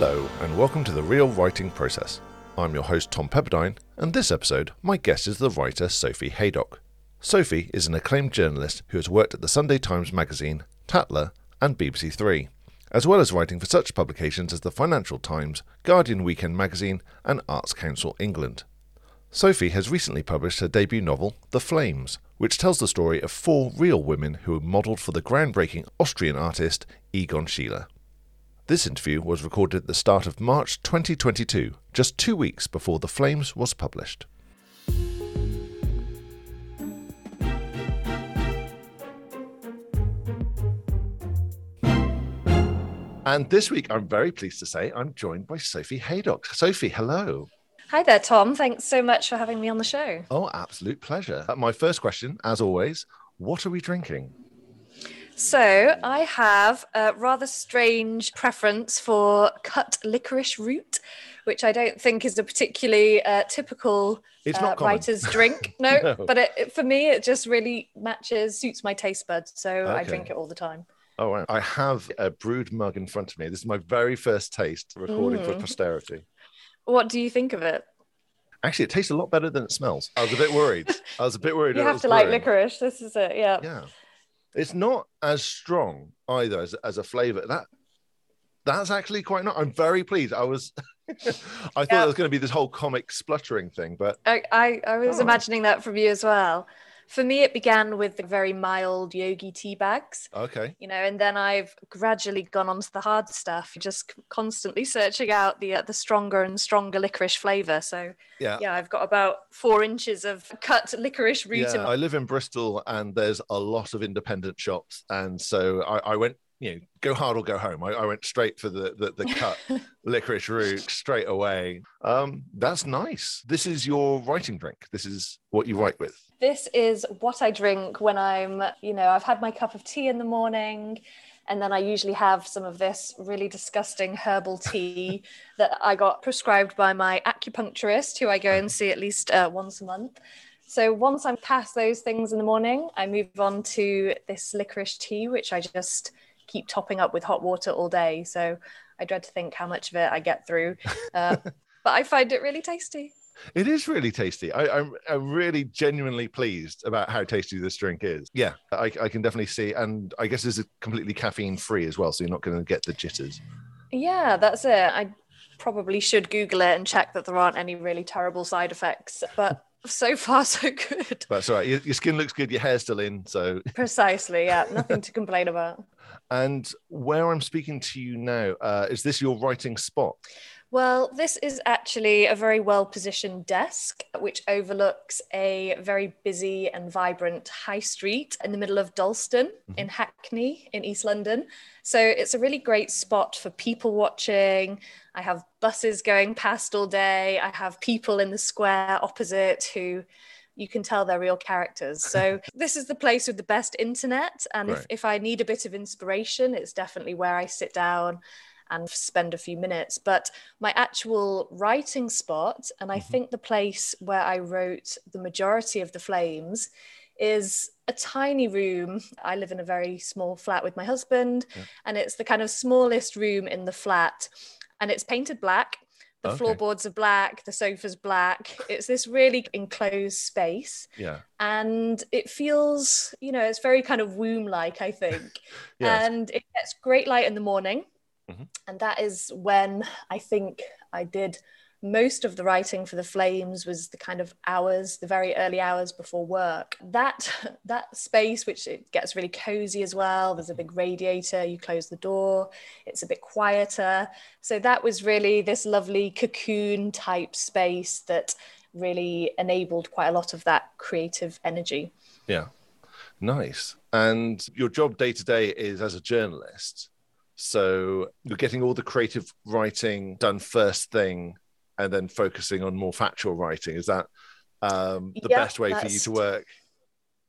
Hello, and welcome to the Real Writing Process. I'm your host, Tom Pepperdine, and this episode, my guest is the writer Sophie Haydock. Sophie is an acclaimed journalist who has worked at the Sunday Times Magazine, Tatler, and BBC Three, as well as writing for such publications as the Financial Times, Guardian Weekend Magazine, and Arts Council England. Sophie has recently published her debut novel, The Flames, which tells the story of four real women who were modelled for the groundbreaking Austrian artist Egon Schiele. This interview was recorded at the start of March 2022, just two weeks before The Flames was published. And this week, I'm very pleased to say I'm joined by Sophie Haydock. Sophie, hello. Hi there, Tom. Thanks so much for having me on the show. Oh, absolute pleasure. Uh, My first question, as always, what are we drinking? So, I have a rather strange preference for cut licorice root, which I don't think is a particularly uh, typical uh, writer's drink. No, No. but it, it- for me, it just really matches, suits my taste buds. So, I drink it all the time. Oh, wow. I have a brewed mug in front of me. This is my very first taste recording for Mm. posterity. What do you think of it? Actually, it tastes a lot better than it smells. I was a bit worried. I was a bit worried. You have to like licorice. This is it. Yeah. Yeah. It's not as strong either as, as a flavor. That that's actually quite not. I'm very pleased. I was I thought Yeah. there was going to be this whole comic spluttering thing, but I, I, I was Oh. imagining that from you as well. For me, it began with the very mild yogi tea bags. okay. you know and then i've gradually gone on to the hard stuff just constantly searching out the uh, the stronger and stronger licorice flavor so Yeah. yeah i've got about four inches of cut licorice root in Yeah, my I live in Bristol and there's a lot of independent shops. And so I, I went, you know, go hard or go home. I, I went straight for the, the, the cut licorice root straight away. Um, that's nice. This is your writing drink. This is what you write with. This is what i drink when i'm you know i've had my cup of tea in the morning and then i usually have some of this really disgusting herbal tea that i got prescribed by my acupuncturist who i go and see at least uh, once a month. So once i'm past those things in the morning i move on to this licorice tea which i just keep topping up with hot water all day. So i dread to think how much of it i get through uh, but i find it really tasty It is really tasty. I, I'm, I'm really genuinely pleased about how tasty this drink is. Yeah, I, I can definitely see. And I guess this is completely caffeine free as well. So you're not going to get the jitters. Yeah, that's it. I probably should Google it and check that there aren't any really terrible side effects, but so far, so good. All right. Your, your skin looks good. Your hair's still in. So, Precisely. Yeah, nothing to complain about. and where I'm speaking to you now, uh, is this your writing spot? Well, this is actually a very well positioned desk which overlooks a very busy and vibrant high street in the middle of Dalston mm-hmm. in Hackney in East London. So it's a really great spot for people watching. I have buses going past all day. I have people in the square opposite who you can tell they're real characters. So this is the place with the best internet. And Right. if, if I need a bit of inspiration, it's definitely where I sit down and spend a few minutes. But my actual writing spot, and I mm-hmm. think the place where I wrote the majority of the flames, is a tiny room. I live in a very small flat with my husband, Yeah. and it's the kind of smallest room in the flat, and it's painted black. The Okay. floorboards are black, the sofa's black. It's this really enclosed space, Yeah. and it feels, you know, it's very kind of womb like, I think. Yes. And it gets great light in the morning. Mhm. And that is when I think I did most of the writing for the flames was the kind of hours the very early hours before work that that space which it gets really cozy as well there's a big radiator you close the door it's a bit quieter so that was really this lovely cocoon type space that really enabled quite a lot of that creative energy Yeah. Nice. And your job day to day is as a journalist. So you're getting all the creative writing done first thing and then focusing on more factual writing. Is that um, the Yeah, best way for you to work?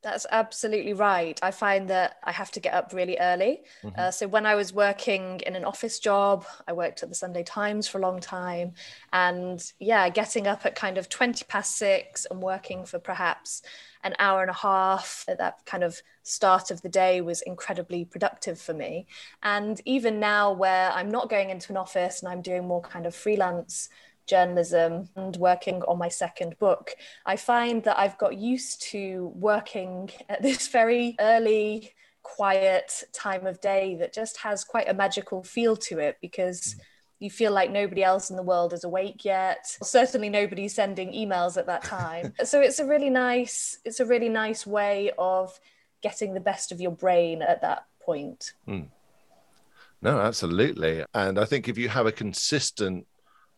That's absolutely right. I find that I have to get up really early. Mm-hmm. Uh, so when I was working in an office job, I worked at the Sunday Times for a long time. And yeah, getting up at kind of 20 past six and working for perhaps an hour and a half at that kind of start of the day was incredibly productive for me. And even now, where I'm not going into an office and I'm doing more kind of freelance journalism and working on my second book, I find that I've got used to working at this very early, quiet time of day that just has quite a magical feel to it because you feel like nobody else in the world is awake yet. Certainly nobody's sending emails at that time. So it's a really nice it's a really nice way of getting the best of your brain at that point. Mm. no absolutely. And i think if you have a consistent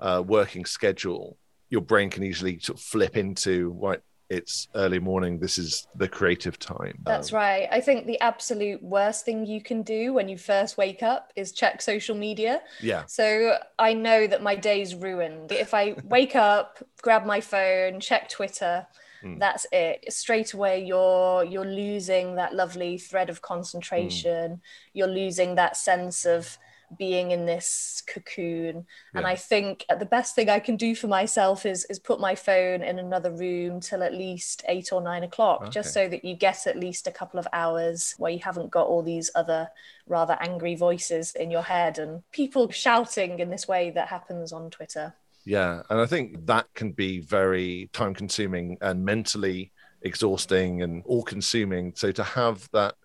uh, working schedule, your brain can easily sort of flip into right. It's early morning. This is the creative time. That's um, right. I think the absolute worst thing you can do when you first wake up is check social media. Yeah. So I know that my day's ruined. If I wake up, grab my phone, check Twitter, Mm. that's it straight away you're you're losing that lovely thread of concentration mm. you're losing that sense of being in this cocoon yeah. and i think the best thing i can do for myself is is put my phone in another room till at least eight or nine o'clock okay. just so that you get at least a couple of hours where you haven't got all these other rather angry voices in your head and people shouting in this way that happens on twitter yeah and i think that can be very time consuming and mentally exhausting and all consuming so to have that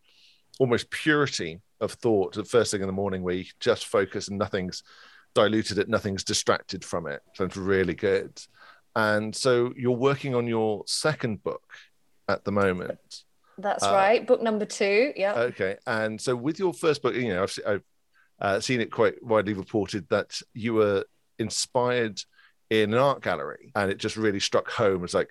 almost purity of thought the first thing in the morning where you just focus and nothing's diluted it, nothing's distracted from it. Sounds really good. And so you're working on your second book at the moment. That's uh, right. Book number two. Yeah. Okay. And so with your first book, you know, I've, I've uh, seen it quite widely reported that you were inspired in an art gallery and it just really struck home as like,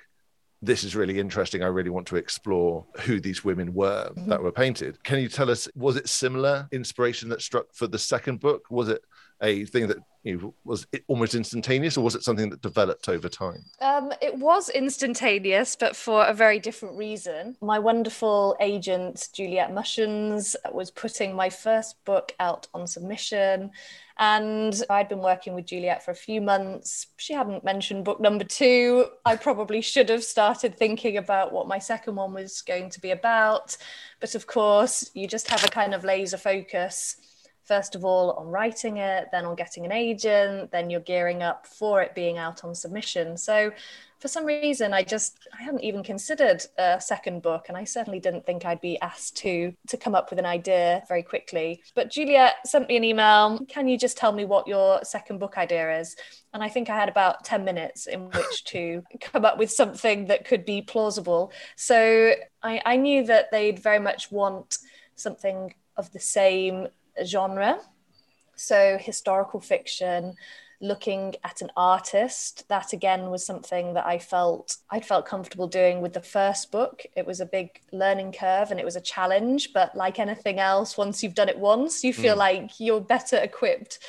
this is really interesting. I really want to explore who these women were mm-hmm. that were painted. Can you tell us, was it similar inspiration that struck for the second book? Was it a thing that you know, was almost instantaneous, or was it something that developed over time? Um, it was instantaneous, but for a very different reason. My wonderful agent Juliet Mushens, was putting my first book out on submission. And I'd been working with Juliet for a few months. She hadn't mentioned book number two. I probably should have started thinking about what my second one was going to be about. But of course, you just have a kind of laser focus first of all on writing it, then on getting an agent, then you're gearing up for it being out on submission. So for some reason I just I hadn't even considered a second book and I certainly didn't think I'd be asked to to come up with an idea very quickly. But Juliet sent me an email, can you just tell me what your second book idea is? And I think I had about 10 minutes in which to come up with something that could be plausible. So I, I knew that they'd very much want something of the same genre. So, historical fiction, looking at an artist that again was something that i felt i'd felt comfortable doing with the first book it was a big learning curve and it was a challenge but like anything else once you've done it once you feel mm. like you're better equipped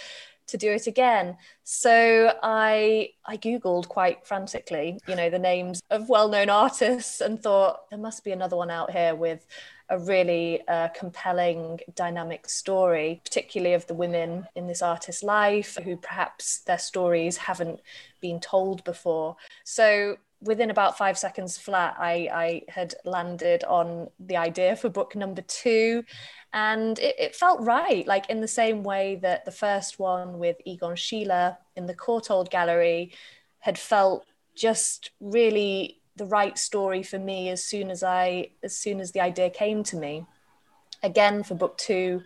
to do it again so i i googled quite frantically you know the names of well-known artists and thought there must be another one out here with a really uh, compelling, dynamic story, particularly of the women in this artist's life who perhaps their stories haven't been told before. So within about five seconds flat, I, I had landed on the idea for book number two. And it, it, felt right, like in the same way that the first one with Egon Schiele in the Courtauld Gallery had felt just really the right story for me as soon as I as soon as the idea came to me. Again for book two,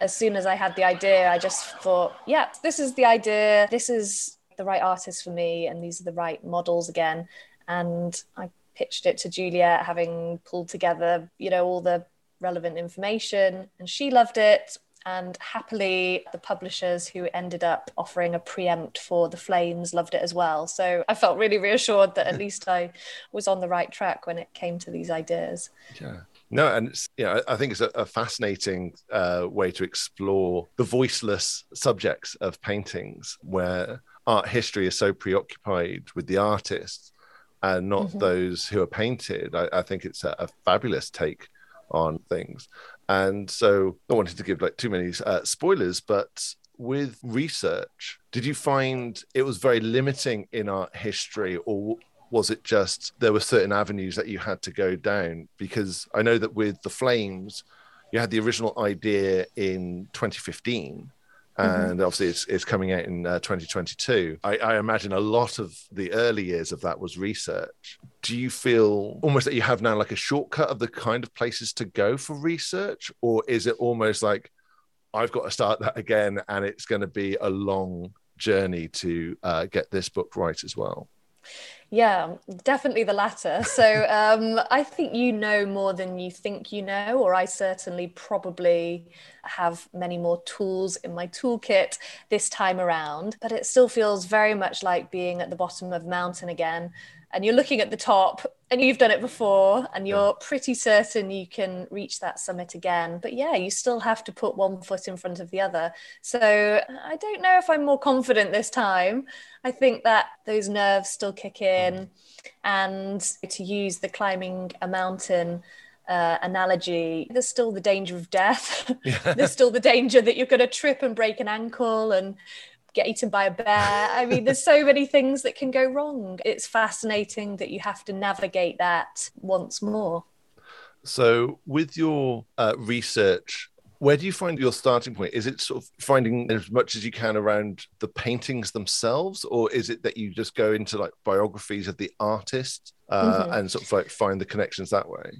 as soon as I had the idea, I just thought, yeah, this is the idea. This is the right artist for me, and these are the right models again. And I pitched it to Juliet, having pulled together, you know, all the relevant information, and she loved it. And happily, the publishers who ended up offering a preempt for The Flames loved it as well. So I felt really reassured that at least I was on the right track when it came to these ideas. Yeah. No, and it's, you know, I think it's a, a fascinating uh, way to explore the voiceless subjects of paintings where art history is so preoccupied with the artists and not mm-hmm. those who are painted. I, I think it's a, a, fabulous take on things. And so I wanted to give like too many uh, spoilers, but with research, did you find it was very limiting in art history or was it just there were certain avenues that you had to go down? Because I know that with the Flames, you had the original idea in 2015 Mm-hmm. And mm-hmm. obviously it's, it's coming out in uh, 2022 I, I, imagine a lot of the early years of that was research. Do you feel almost that you have now like a shortcut of the kind of places to go for research? Or is it almost like i've got to start that again and it's going to be a long journey to uh, get this book right as well yeah, definitely the latter. So um, I think you know more than you think you know, or I certainly probably have many more tools in my toolkit this time around. But it still feels very much like being at the bottom of the mountain again and you're looking at the top and you've done it before and you're pretty certain you can reach that summit again. But yeah you still have to put one foot in front of the other. So i don't know if i'm more confident this time. I think that those nerves still kick in. And to use the climbing a mountain uh, analogy, there's still the danger of death. There's still the danger that you're going to trip and break an ankle and get eaten by a bear. I mean, there's so many things that can go wrong. It's fascinating that you have to navigate that once more. So, with your uh, research, where do you find your starting point? Is it sort of finding as much as you can around the paintings themselves, or is it that you just go into like biographies of the artist uh, mm-hmm. and sort of like find the connections that way?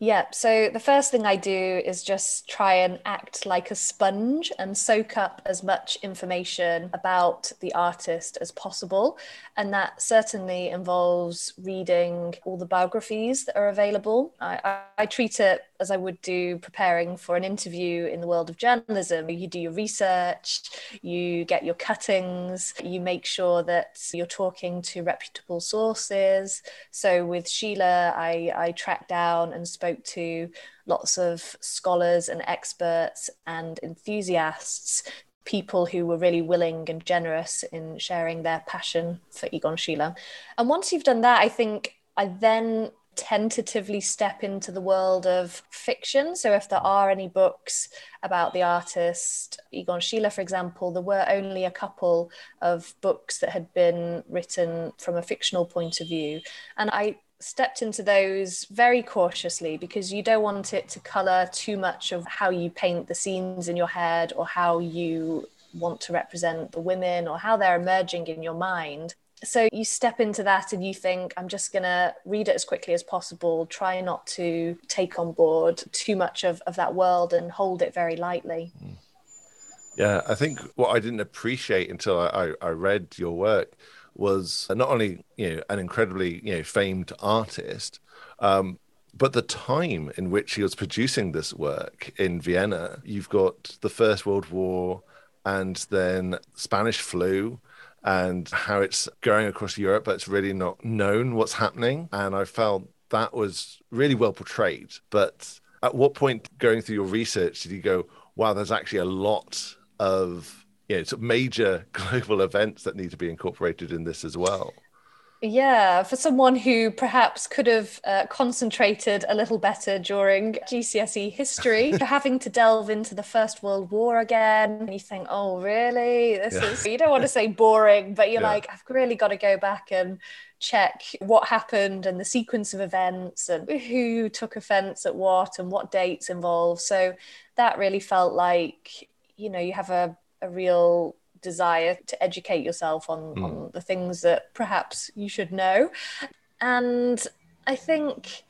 Yeah, so the first thing I do is just try and act like a sponge and soak up as much information about the artist as possible. And that certainly involves reading all the biographies that are available. I, I, I treat it as I would do preparing for an interview in the world of journalism. You do your research, you get your cuttings, you make sure that you're talking to reputable sources. So with Schiele, I, I tracked down and spoke to lots of scholars and experts and enthusiasts people who were really willing and generous in sharing their passion for Egon Schiele. And once you've done that, I think I then tentatively step into the world of fiction. So, if there are any books about the artist Egon Schiele, for example, there were only a couple of books that had been written from a fictional point of view. And I stepped into those very cautiously because you don't want it to color too much of how you paint the scenes in your head or how you want to represent the women or how they're emerging in your mind so you step into that and you think i'm just going to read it as quickly as possible try not to take on board too much of, of that world and hold it very lightly hmm. yeah i think what i didn't appreciate until i, I read your work was not only you know an incredibly you know famed artist um, but the time in which he was producing this work in vienna you've got the first world war and then spanish flu and how it's going across Europe, but it's really not known what's happening. And I felt that was really well portrayed. But at what point going through your research did you go, wow, there's actually a lot of you know, sort of major global events that need to be incorporated in this as well? Yeah, for someone who perhaps could have uh, concentrated a little better during GCSE history, having to delve into the First World War again, and you think, oh, really? This yeah. is, you don't want to say boring, but you're yeah. like, I've really got to go back and check what happened and the sequence of events and who took offense at what and what dates involved. So that really felt like, you know, you have a, a real desire to educate yourself on, mm. on the things that perhaps you should know. And I think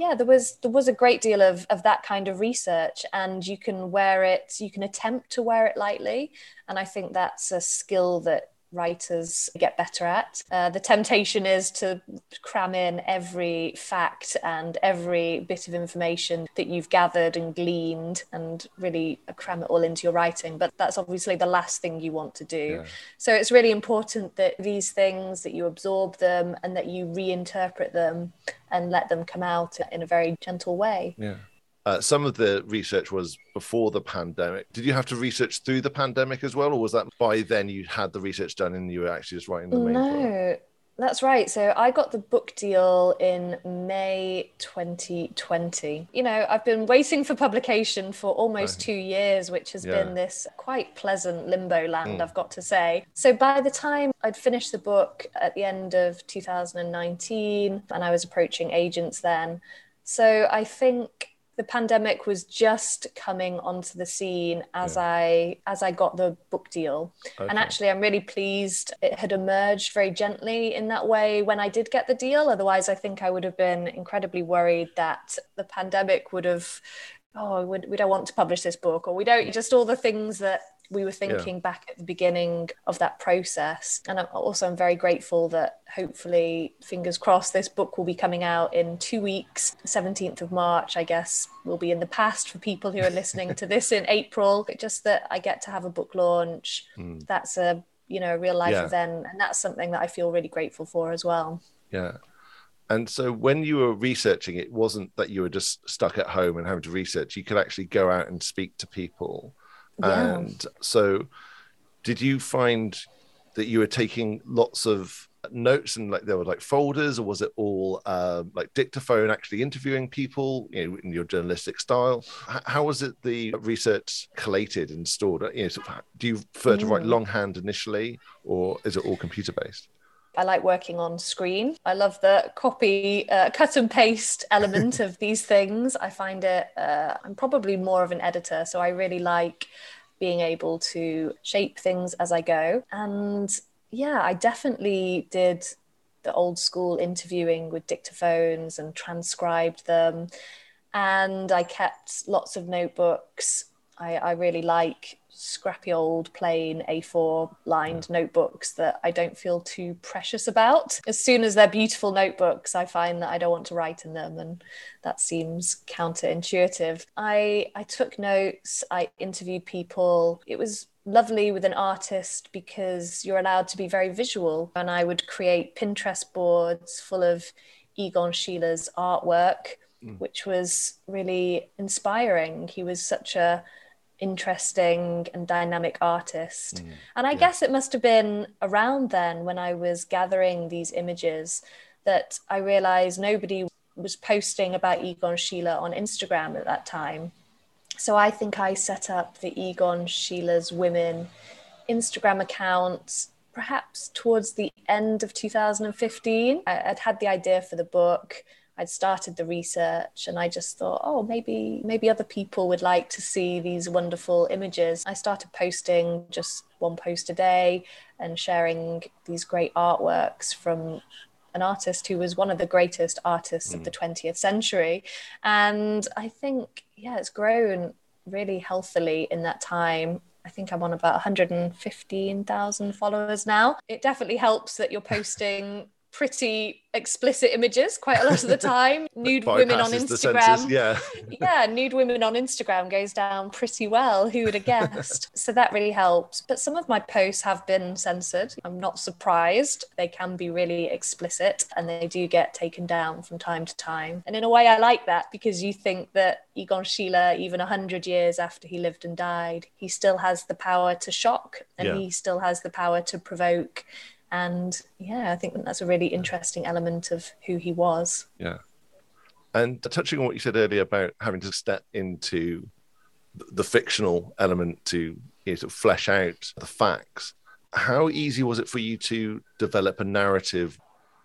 yeah there was there was a great deal of, of that kind of research and you can wear it you can attempt to wear it lightly and i think that's a skill that writers get better at. Uh, the temptation is to cram in every fact and every bit of information that you've gathered and gleaned and really cram it all into your writing. But that's obviously the last thing you want to do. Yeah. So it's really important that these things, that you absorb them and that you reinterpret them and let them come out in a very gentle way. Yeah. Uh, some of the research was before the pandemic. Did you have to research through the pandemic as well, or was that by then you had the research done and you were actually just writing the main? No, That's right. So I got the book deal in May 2020. You know, I've been waiting for publication for almost two years, which has yeah. been this quite pleasant limbo land, mm. I've got to say. So by the time I'd finished the book at the end of 2019, and I was approaching agents then. So I think the pandemic was just coming onto the scene as yeah. I as I got the book deal. Okay. And actually I'm really pleased it had emerged very gently in that way when I did get the deal. Otherwise I think I would have been incredibly worried that the pandemic would have oh we, we don't want to publish this book or we don't just all the things that we were thinking yeah. back at the beginning of that process. And I'm also I'm very grateful that hopefully, fingers crossed, this book will be coming out in two weeks. 17th of March, I guess, will be in the past for people who are listening to this in April. Just that I get to have a book launch. Mm. That's a you know a real life yeah. event, and that's something that I feel really grateful for as well. Yeah. And so when you were researching, it wasn't that you were just stuck at home and having to research. You could actually go out and speak to people yeah. And so, did you find that you were taking lots of notes and like there were like folders, or was it all uh, like dictaphone, actually interviewing people you know, in your journalistic style? how was it the research collated and stored? You know, sort of, do you prefer to write mm. longhand initially, or is it all computer based? I like working on screen. I love the copy, uh, cut and paste element of these things. I find it, uh, I'm probably more of an editor, so I really like being able to shape things as I go. And yeah, I definitely did the old school interviewing with dictaphones and transcribed them. And I kept lots of notebooks. I, I really like scrappy old plain A4 lined notebooks that I don't feel too precious about. As soon as they're beautiful notebooks, I find that I don't want to write in them and that seems counterintuitive. I I took notes, I interviewed people. It was lovely with an artist because you're allowed to be very visual and I would create Pinterest boards full of Egon Schiele's artwork, mm. which was really inspiring. He was such a interesting and dynamic artist. Mm, and I yeah. guess it must have been around then when I was gathering these images that I realized nobody was posting about Egon Schiele on Instagram at that time. So I think I set up the Egon Schiele's Women Instagram account perhaps towards the end of 2015. I'd had the idea for the book. I'd started the research and I just thought, oh, maybe maybe other people would like to see these wonderful images. I started posting just one post a day and sharing these great artworks from an artist who was one of the greatest artists mm. of the 20th century. And I think, yeah, it's grown really healthily in that time. I think I'm on about 115,000 followers now. It definitely helps that you're posting pretty explicit images quite a lot of the time. nude women on Instagram. yeah. yeah, nude women on Instagram goes down pretty well. Who would have guessed? so that really helps. But some of my posts have been censored. I'm not surprised. They can be really explicit and they do get taken down from time to time. And in a way, I like that because you think that Egon Schiele, even 100 years after he lived and died, he still has the power to shock and yeah. he still has the power to provoke and yeah i think that's a really interesting element of who he was. Yeah. And touching on what you said earlier about having to step into the fictional element to you know, sort of flesh out the facts how easy was it for you to develop a narrative?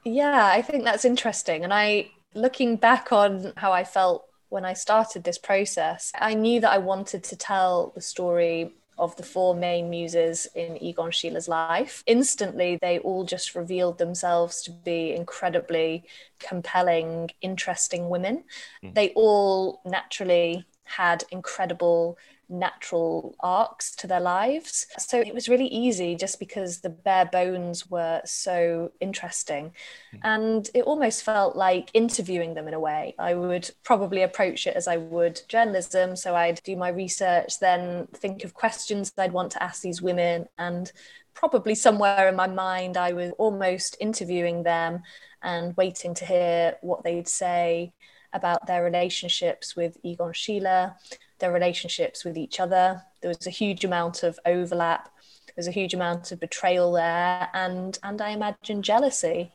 Yeah i think that's interesting. And i looking back on how i felt when i started this process i knew that i wanted to tell the story of the four main muses in Egon Schiele's life. Instantly, they all just revealed themselves to be incredibly compelling, interesting women. Mm. They all naturally had incredible natural arcs to their lives. So it was really easy just because the bare bones were so interesting. Hmm. And it almost felt like interviewing them in a way. I would probably approach it as I would journalism. So I'd do my research, then think of questions I'd want to ask these women. And probably somewhere in my mind, I was almost interviewing them and waiting to hear what they'd say about their relationships with Egon Schiele their relationships with each other. There was a huge amount of overlap. There's a huge amount of betrayal there, and and I imagine jealousy.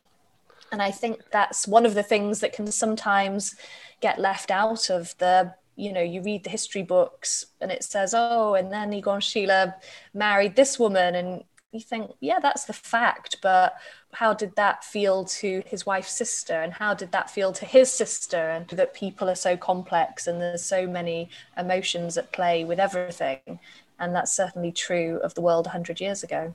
And I think that's one of the things that can sometimes get left out of the you know you read the history books and it says oh and then Egon Schiele married this woman and you think yeah that's the fact but how did that feel to his wife's sister and how did that feel to his sister and that people are so complex and there's so many emotions at play with everything. And that's certainly true of the world 100 years ago.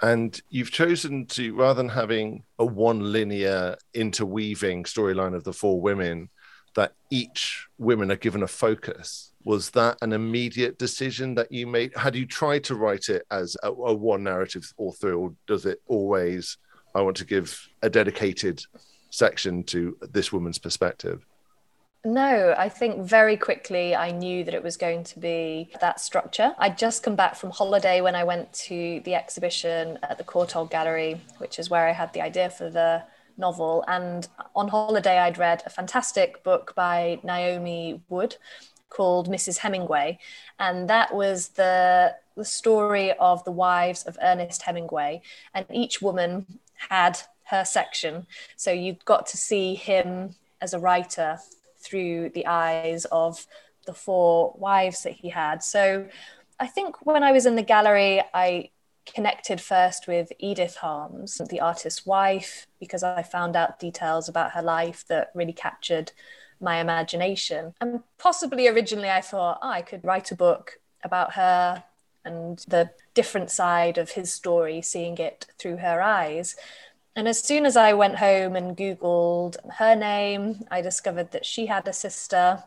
And you've chosen to rather than having a one linear interweaving storyline of the four women that each women are given a focus was that an immediate decision that you made had you tried to write it as a, a one narrative author or does it always i want to give a dedicated section to this woman's perspective no, I think very quickly I knew that it was going to be that structure. I'd just come back from holiday when I went to the exhibition at the Courtauld Gallery, which is where I had the idea for the novel. And on holiday, I'd read a fantastic book by Naomi Wood called Mrs. Hemingway. And that was the, the story of the wives of Ernest Hemingway. And each woman had her section. So you got to see him as a writer through the eyes of the four wives that he had. So I think when I was in the gallery, I connected first with Edith Harms, the artist's wife, because I found out details about her life that really captured my imagination. And possibly originally I thought, oh, I could write a book about her and the different side of his story, seeing it through her eyes. And as soon as I went home and Googled her name, I discovered that she had a sister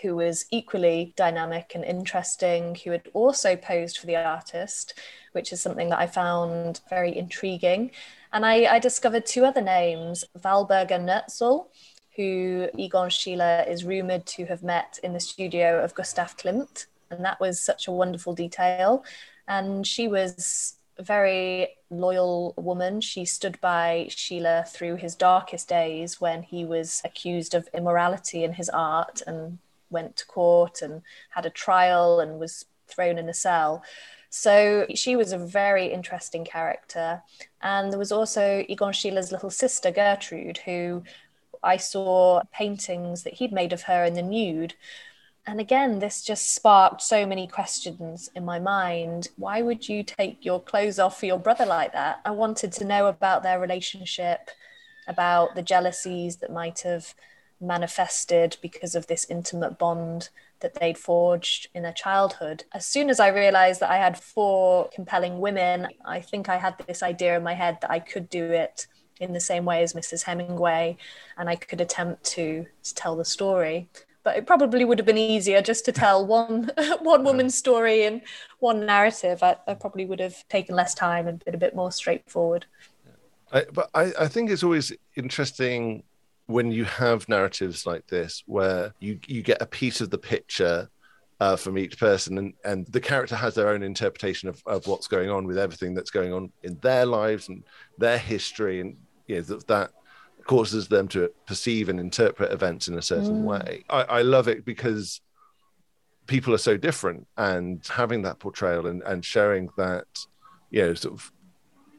who was equally dynamic and interesting, who had also posed for the artist, which is something that I found very intriguing. And I, I discovered two other names Walburga Neuzil, who Egon Schiele is rumored to have met in the studio of Gustav Klimt. And that was such a wonderful detail. And she was a very loyal woman. She stood by Schiele through his darkest days when he was accused of immorality in his art and went to court and had a trial and was thrown in a cell. So she was a very interesting character. And there was also Egon Schiele's little sister, Gertrude, who I saw paintings that he'd made of her in the nude. And again, this just sparked so many questions in my mind. Why would you take your clothes off for your brother like that? I wanted to know about their relationship, about the jealousies that might have manifested because of this intimate bond that they'd forged in their childhood. As soon as I realized that I had four compelling women, I think I had this idea in my head that I could do it in the same way as Mrs. Hemingway and I could attempt to, to tell the story. But it probably would have been easier just to tell one one woman's story in one narrative. I, I probably would have taken less time and been a bit more straightforward. I, but I, I think it's always interesting when you have narratives like this where you you get a piece of the picture uh, from each person and, and the character has their own interpretation of, of what's going on with everything that's going on in their lives and their history and you know that, that causes them to perceive and interpret events in a certain mm. way I, I love it because people are so different and having that portrayal and, and showing that you know sort of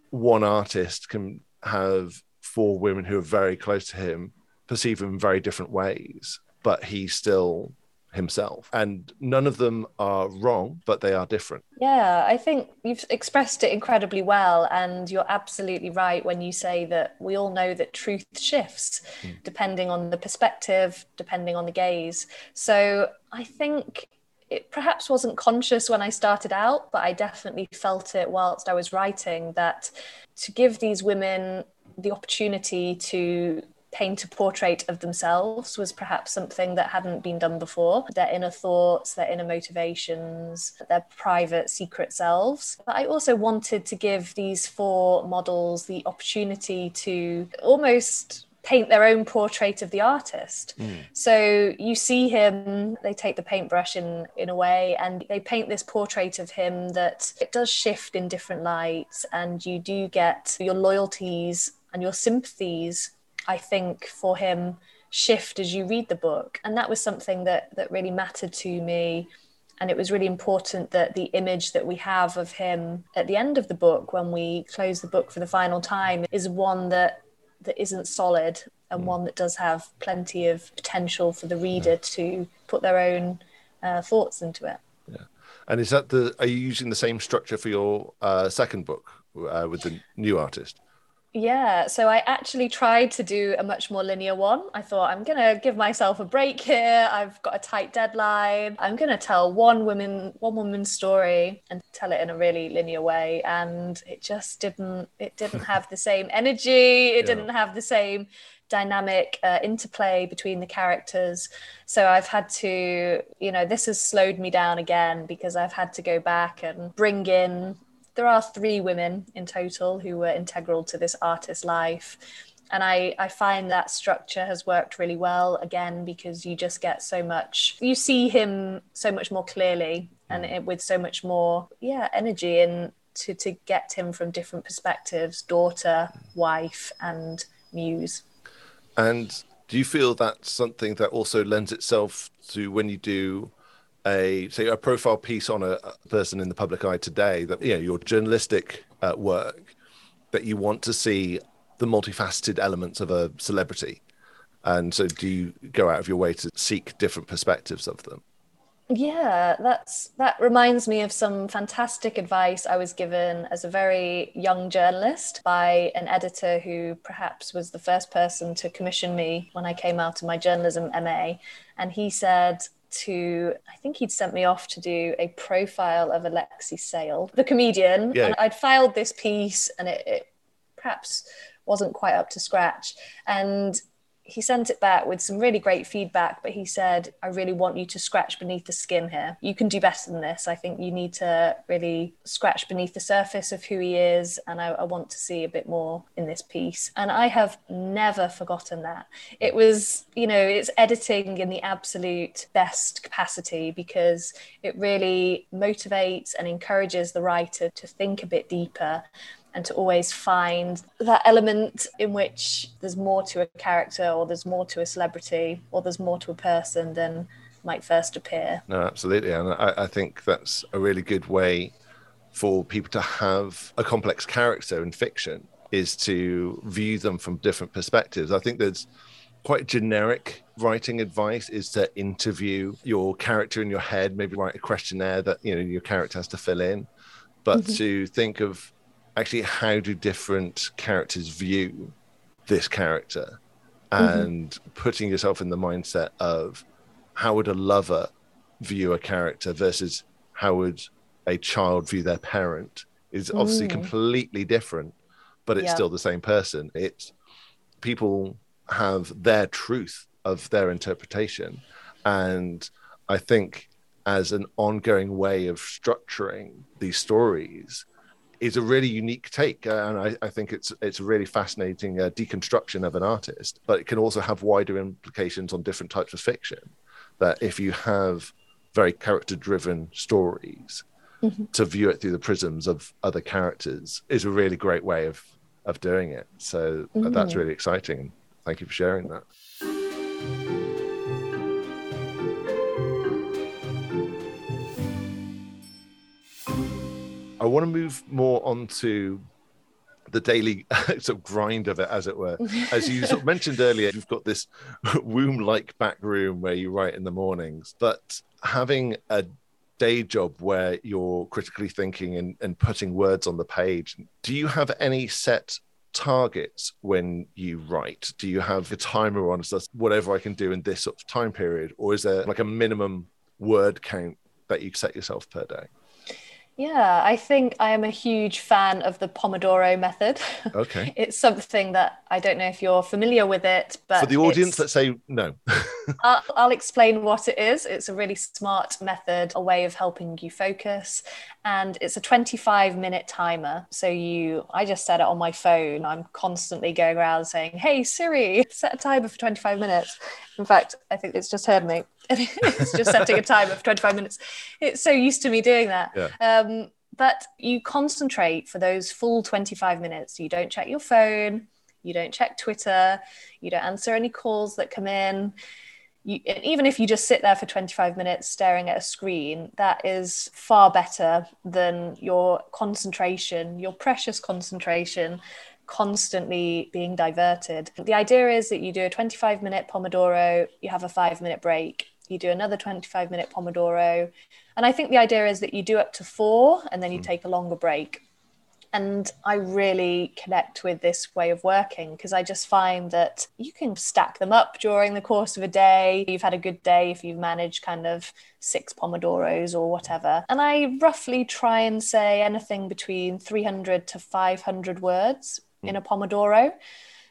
one artist can have four women who are very close to him perceive him in very different ways, but he still himself. And none of them are wrong, but they are different. Yeah, I think you've expressed it incredibly well. And you're absolutely right when you say that we all know that truth shifts mm. depending on the perspective, depending on the gaze. So I think it perhaps wasn't conscious when I started out, but I definitely felt it whilst I was writing that to give these women the opportunity to paint a portrait of themselves was perhaps something that hadn't been done before. Their inner thoughts, their inner motivations, their private secret selves. But I also wanted to give these four models the opportunity to almost paint their own portrait of the artist. Mm. So you see him, they take the paintbrush in in a way and they paint this portrait of him that it does shift in different lights and you do get your loyalties and your sympathies I think, for him shift as you read the book. And that was something that, that really mattered to me. And it was really important that the image that we have of him at the end of the book, when we close the book for the final time, is one that that isn't solid and mm. one that does have plenty of potential for the reader to put their own uh, thoughts into it. Yeah. And is that the? Are you using the same structure for your uh, second book uh, with the new artist? Yeah, so I actually tried to do a much more linear one. I thought I'm gonna give myself a break here. I've got a tight deadline. I'm gonna tell one woman one woman's story and tell it in a really linear way. And it just didn't it didn't have the same energy. It yeah. didn't have the same dynamic uh, interplay between the characters. So I've had to, you know, this has slowed me down again because I've had to go back and bring in there are three women in total who were integral to this artist's life. And I, I find that structure has worked really well again because you just get so much, you see him so much more clearly and mm. it, with so much more, yeah, energy and to, to get him from different perspectives daughter, wife, and muse. And do you feel that's something that also lends itself to when you do a say a profile piece on a, person in the public eye today that you know your journalistic uh, work that you want to see the multifaceted elements of a celebrity. And so do you go out of your way to seek different perspectives of them? Yeah that's that reminds me of some fantastic advice i was given as a very young journalist by an editor who perhaps was the first person to commission me when i came out of my journalism ma and he said to I think he'd sent me off to do a profile of Alexei Sayle, the comedian. Yeah. And I'd filed this piece and it, it perhaps wasn't quite up to scratch. And he sent it back with some really great feedback, but he said, I really want you to scratch beneath the skin here. You can do better than this. I think you need to really scratch beneath the surface of who he is. And I, I want to see a bit more in this piece. And I have never forgotten that. It was, you know, it's editing in the absolute best capacity because it really motivates and encourages the writer to think a bit deeper and to always find that element in which there's more to a character or there's more to a celebrity or there's more to a person than might first appear. No, absolutely. And I, I think that's a really good way for people to have a complex character in fiction is to view them from different perspectives. I think there's quite generic writing advice is to interview your character in your head, maybe write a questionnaire that you know your character has to fill in, but mm-hmm. to think of actually how do different characters view this character mm-hmm. and mm-hmm. putting yourself in the mindset of how would a lover view a character versus how would a child view their parent is obviously mm. completely different but it's still the same person it's people have their truth of their interpretation and i think as an ongoing way of structuring these stories is a really unique take, uh, and I, I, think it's it's a really fascinating uh, deconstruction of an artist. But it can also have wider implications on different types of fiction. That if you have very character-driven stories, mm-hmm. to view it through the prisms of other characters is a really great way of of doing it. So mm-hmm. that's really exciting. Thank you for sharing that. I want to move more on to the daily sort of grind of it, as it were. As you sort of mentioned earlier, you've got this womb-like back room where you write in the mornings, but having a day job where you're critically thinking and, and putting words on the page, do you have any set targets when you write? Do you have a timer on so whatever I can do in this sort of time period, or is there like a minimum word count that you set yourself per day? Yeah, I think I am a huge fan of the Pomodoro method. Okay. it's something that I don't know if you're familiar with it, but for the audience that say no, I'll, I'll, explain what it is. It's a really smart method, a way of helping you focus, and it's a 25 minute timer. So you, I just set it on my phone. I'm constantly going around saying, "Hey Siri, set a timer for 25 minutes." In fact, I think it's just heard me. it's just setting a timer for 25 minutes. It's so used to me doing that. Yeah. Um, but you concentrate for those full 25 minutes. You don't check your phone, you don't check Twitter, you don't answer any calls that come in. You, even if you just sit there for 25 minutes staring at a screen, that is far better than your concentration, your precious concentration constantly being diverted. The idea is that you do a 25 minute Pomodoro, you have a five minute break, you do another 25 minute Pomodoro. And I think the idea is that you do up to four and then you mm. take a longer break. And I really connect with this way of working because I just find that you can stack them up during the course of a day. You've had a good day if you've managed kind of six Pomodoros or whatever. And I roughly try and say anything between 300 to 500 words mm. in a Pomodoro.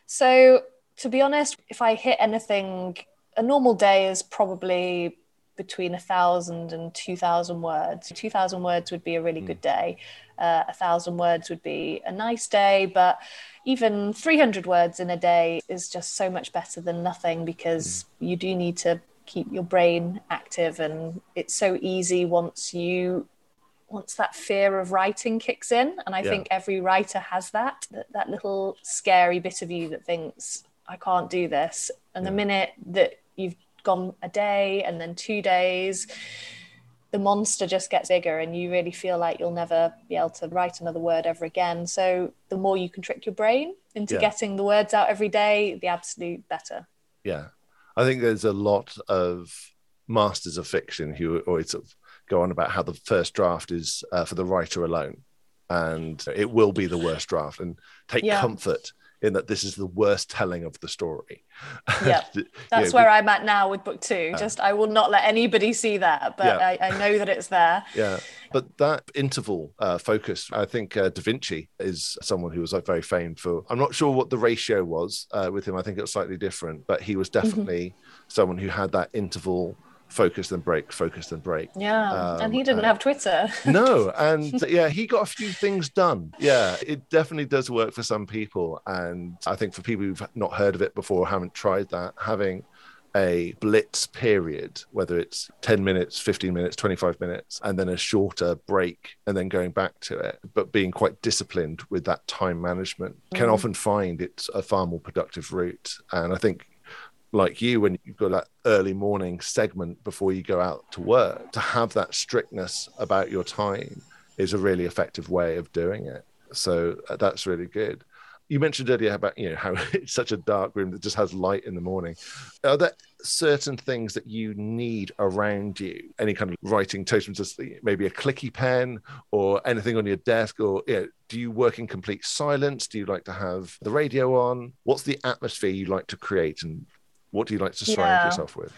So, to be honest, if I hit anything, a normal day is probably between a thousand and two thousand words. Two thousand words would be a really mm. good day. Uh, a thousand words would be a nice day, but even 300 words in a day is just so much better than nothing because mm. you do need to keep your brain active and it's so easy once you once that fear of writing kicks in and i yeah. think every writer has that, that that little scary bit of you that thinks i can't do this and yeah. the minute that you've gone a day and then two days the monster just gets bigger and you really feel like you'll never be able to write another word ever again so the more you can trick your brain into yeah. getting the words out every day the absolute better yeah i think there's a lot of masters of fiction who always sort of go on about how the first draft is uh, for the writer alone and it will be the worst draft and take yeah. comfort in that this is the worst telling of the story. Yeah, that's know, where I'm at now with book two. Uh, Just I will not let anybody see that, but yeah. I, I, know that it's there. Yeah, but that interval uh, focus, I think uh, Da Vinci is someone who was like very famed for. I'm not sure what the ratio was uh, with him. I think it was slightly different, but he was mm-hmm. definitely mm-hmm. someone who had that interval focus and break, focus and break. Yeah, um, and he didn't and, have Twitter. no, and yeah, he got a few things done. Yeah, it definitely does work for some people, and I think for people who've not heard of it before, haven't tried that, having a blitz period, whether it's 10 minutes, 15 minutes, 25 minutes, and then a shorter break and then going back to it, but being quite disciplined with that time management can mm. often find it's a far more productive route. And I think like you when you've got that early morning segment before you go out to work to have that strictness about your time is a really effective way of doing it. So uh, that's really good. You mentioned earlier about you know how it's such a dark room that just has light in the morning. Are there certain things that you need around you? Any kind of writing totem just maybe a clicky pen or anything on your desk or you know, do you work in complete silence? Do you like to have the radio on? What's the atmosphere you like to create and what do you like to surround yeah. yourself with?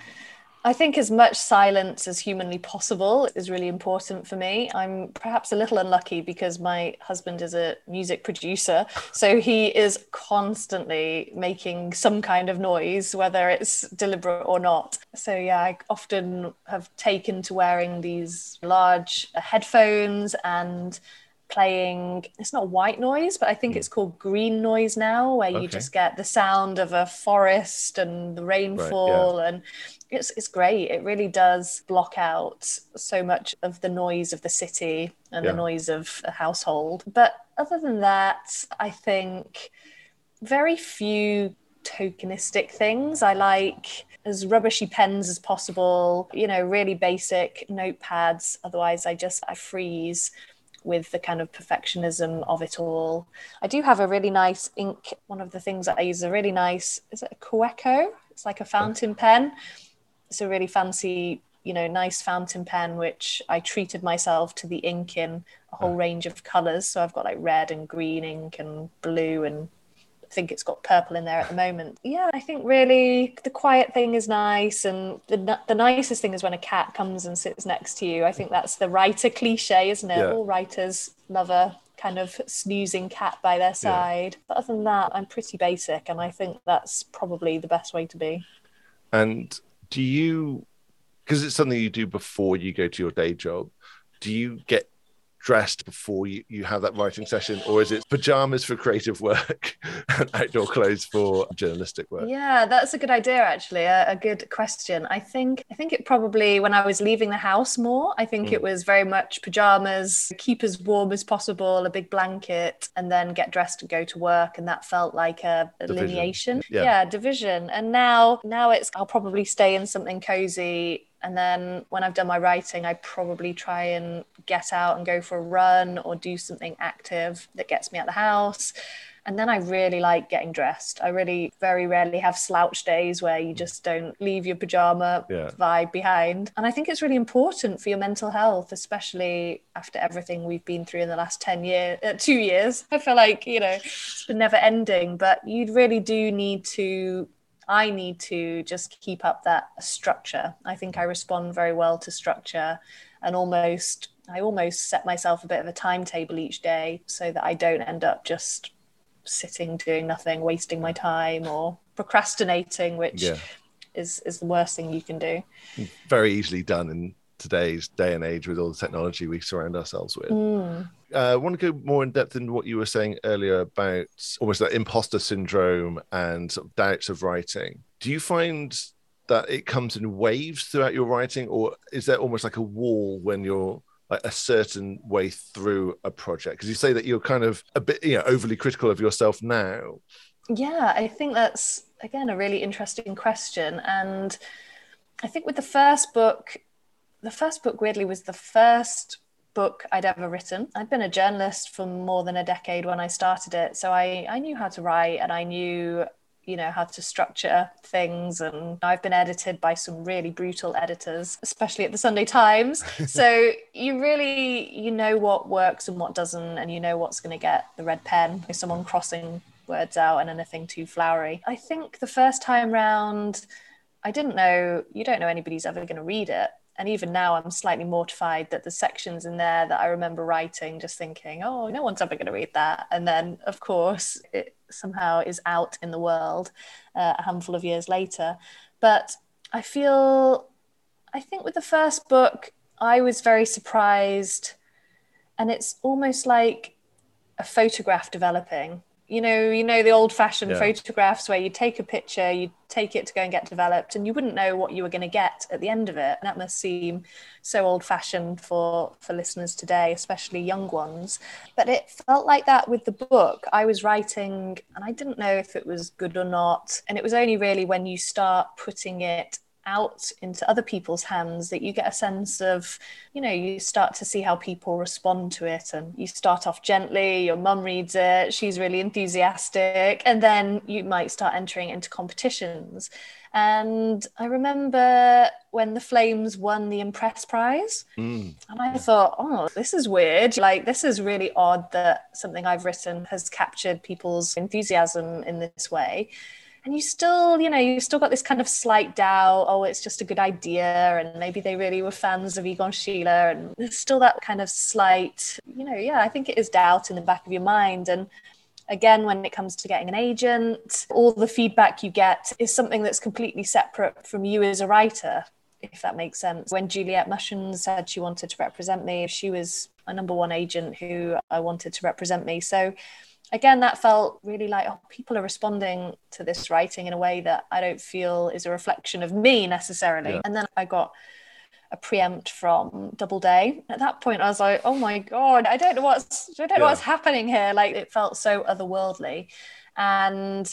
I think as much silence as humanly possible is really important for me. I'm perhaps a little unlucky because my husband is a music producer. So he is constantly making some kind of noise, whether it's deliberate or not. So, yeah, I often have taken to wearing these large headphones and playing it's not white noise but i think hmm. it's called green noise now where okay. you just get the sound of a forest and the rainfall right, yeah. and it's it's great it really does block out so much of the noise of the city and yeah. the noise of a household but other than that i think very few tokenistic things i like as rubbishy pens as possible you know really basic notepads otherwise i just i freeze with the kind of perfectionism of it all. I do have a really nice ink. One of the things that I use is a really nice, is it a Kaweco? It's like a fountain pen. It's a really fancy, you know, nice fountain pen, which I treated myself to the ink in a whole range of colors. So I've got like red and green ink and blue and think it's got purple in there at the moment. Yeah, I think really the quiet thing is nice, and the the nicest thing is when a cat comes and sits next to you. I think that's the writer cliche, isn't it? Yeah. All writers love a kind of snoozing cat by their side. Yeah. But other than that, I'm pretty basic, and I think that's probably the best way to be. And do you, because it's something you do before you go to your day job, do you get dressed before you, you have that writing session or is it pajamas for creative work and outdoor clothes for journalistic work? Yeah that's a good idea actually a, a, good question. I think i think it probably when i was leaving the house more i think mm. it was very much pajamas keep as warm as possible a big blanket and then get dressed and go to work and that felt like a, a delineation. Yeah. yeah division. And now now it's i'll probably stay in something cozy and then when I've done my writing, I probably try and get out and go for a run or do something active that gets me out the house. And then I really like getting dressed. I really very rarely have slouch days where you just don't leave your pajama yeah. vibe behind. And I think it's really important for your mental health, especially after everything we've been through in the last 10 years, uh, two years. I feel like, you know, it's been never ending, but you really do need to I need to just keep up that structure. I think I respond very well to structure and almost I almost set myself a bit of a timetable each day so that I don't end up just sitting doing nothing, wasting my time or procrastinating, which yeah. is is the worst thing you can do. Very easily done in today's day and age with all the technology we surround ourselves with. Mm. Uh, I want to go more in depth in what you were saying earlier about almost that imposter syndrome and sort of doubts of writing. Do you find that it comes in waves throughout your writing, or is there almost like a wall when you're like a certain way through a project? Because you say that you're kind of a bit, you know, overly critical of yourself now. Yeah, I think that's again a really interesting question, and I think with the first book, the first book weirdly was the first book I'd ever written. I'd been a journalist for more than a decade when I started it, so I I knew how to write and I knew you know how to structure things and i've been edited by some really brutal editors especially at the sunday times. So you really you know what works and what doesn't and you know what's going to get the red pen if someone crossing words out and anything too flowery. I think the first time round i didn't know you don't know anybody's ever going to read it and even now i'm slightly mortified that the sections in there that i remember writing just thinking oh no one's ever going to read that. And then of course it somehow is out in the world uh, a handful of years later. But i feel i think with the first book i was very surprised and it's almost like a photograph developing you know, you know the old-fashioned yeah. photographs where you take a picture, you take it to go and get developed, and you wouldn't know what you were going to get at the end of it. And that must seem so old-fashioned for for listeners today, especially young ones. But it felt like that with the book. I was writing, and I didn't know if it was good or not. And it was only really when you start putting it out into other people's hands that you get a sense of you know you start to see how people respond to it. And you start off gently your mum reads it she's really enthusiastic and then you might start entering into competitions. And i remember when the flames won the impress prize mm. and i thought oh this is weird. Like this is really odd that something i've written has captured people's enthusiasm in this way and you still you know you still got this kind of slight doubt oh it's just a good idea and maybe they really were fans of egon schiele and there's still that kind of slight you know yeah i think it is doubt in the back of your mind. And again when it comes to getting an agent all the feedback you get is something that's completely separate from you as a writer if that makes sense. When juliet mushens said she wanted to represent me if she was a number one agent who i wanted to represent me. So again, that felt really like, oh, people are responding to this writing in a way that I don't feel is a reflection of me necessarily. Yeah. And then I got a preempt from Doubleday. At that point, I was like, oh my God, I don't know what's, I don't know what's happening here. Like it felt so otherworldly. And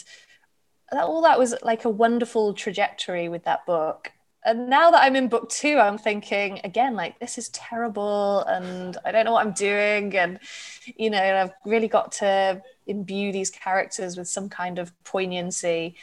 that, all that was like a wonderful trajectory with that book and now that I'm in book two, I'm thinking again, like, this is terrible and I don't know what I'm doing. And, you know, I've really got to imbue these characters with some kind of poignancy.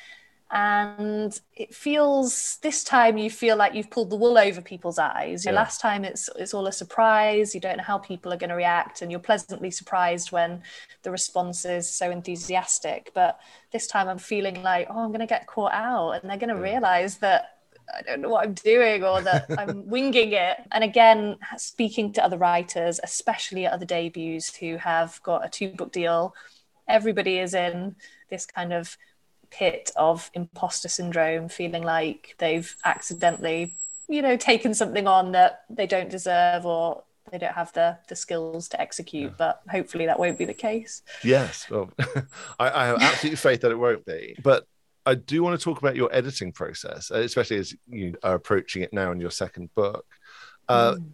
And it feels this time you feel like you've pulled the wool over people's eyes. Yeah. Last time it's it's all a surprise. You don't know how people are going to react, and you're pleasantly surprised when the response is so enthusiastic. But this time I'm feeling like, oh, I'm going to get caught out, and they're going to yeah. realize that I don't know what I'm doing or that I'm winging it. And again, speaking to other writers, especially other debuts who have got a two book deal, everybody is in this kind of pit of imposter syndrome, feeling like they've accidentally, you know, taken something on that they don't deserve or they don't have the the skills to execute. Yeah. But hopefully that won't be the case. Yes, well, I, I have absolute faith that it won't be. But I do want to talk about your editing process, uh, especially as you are approaching it now in your second book. Uh, mm.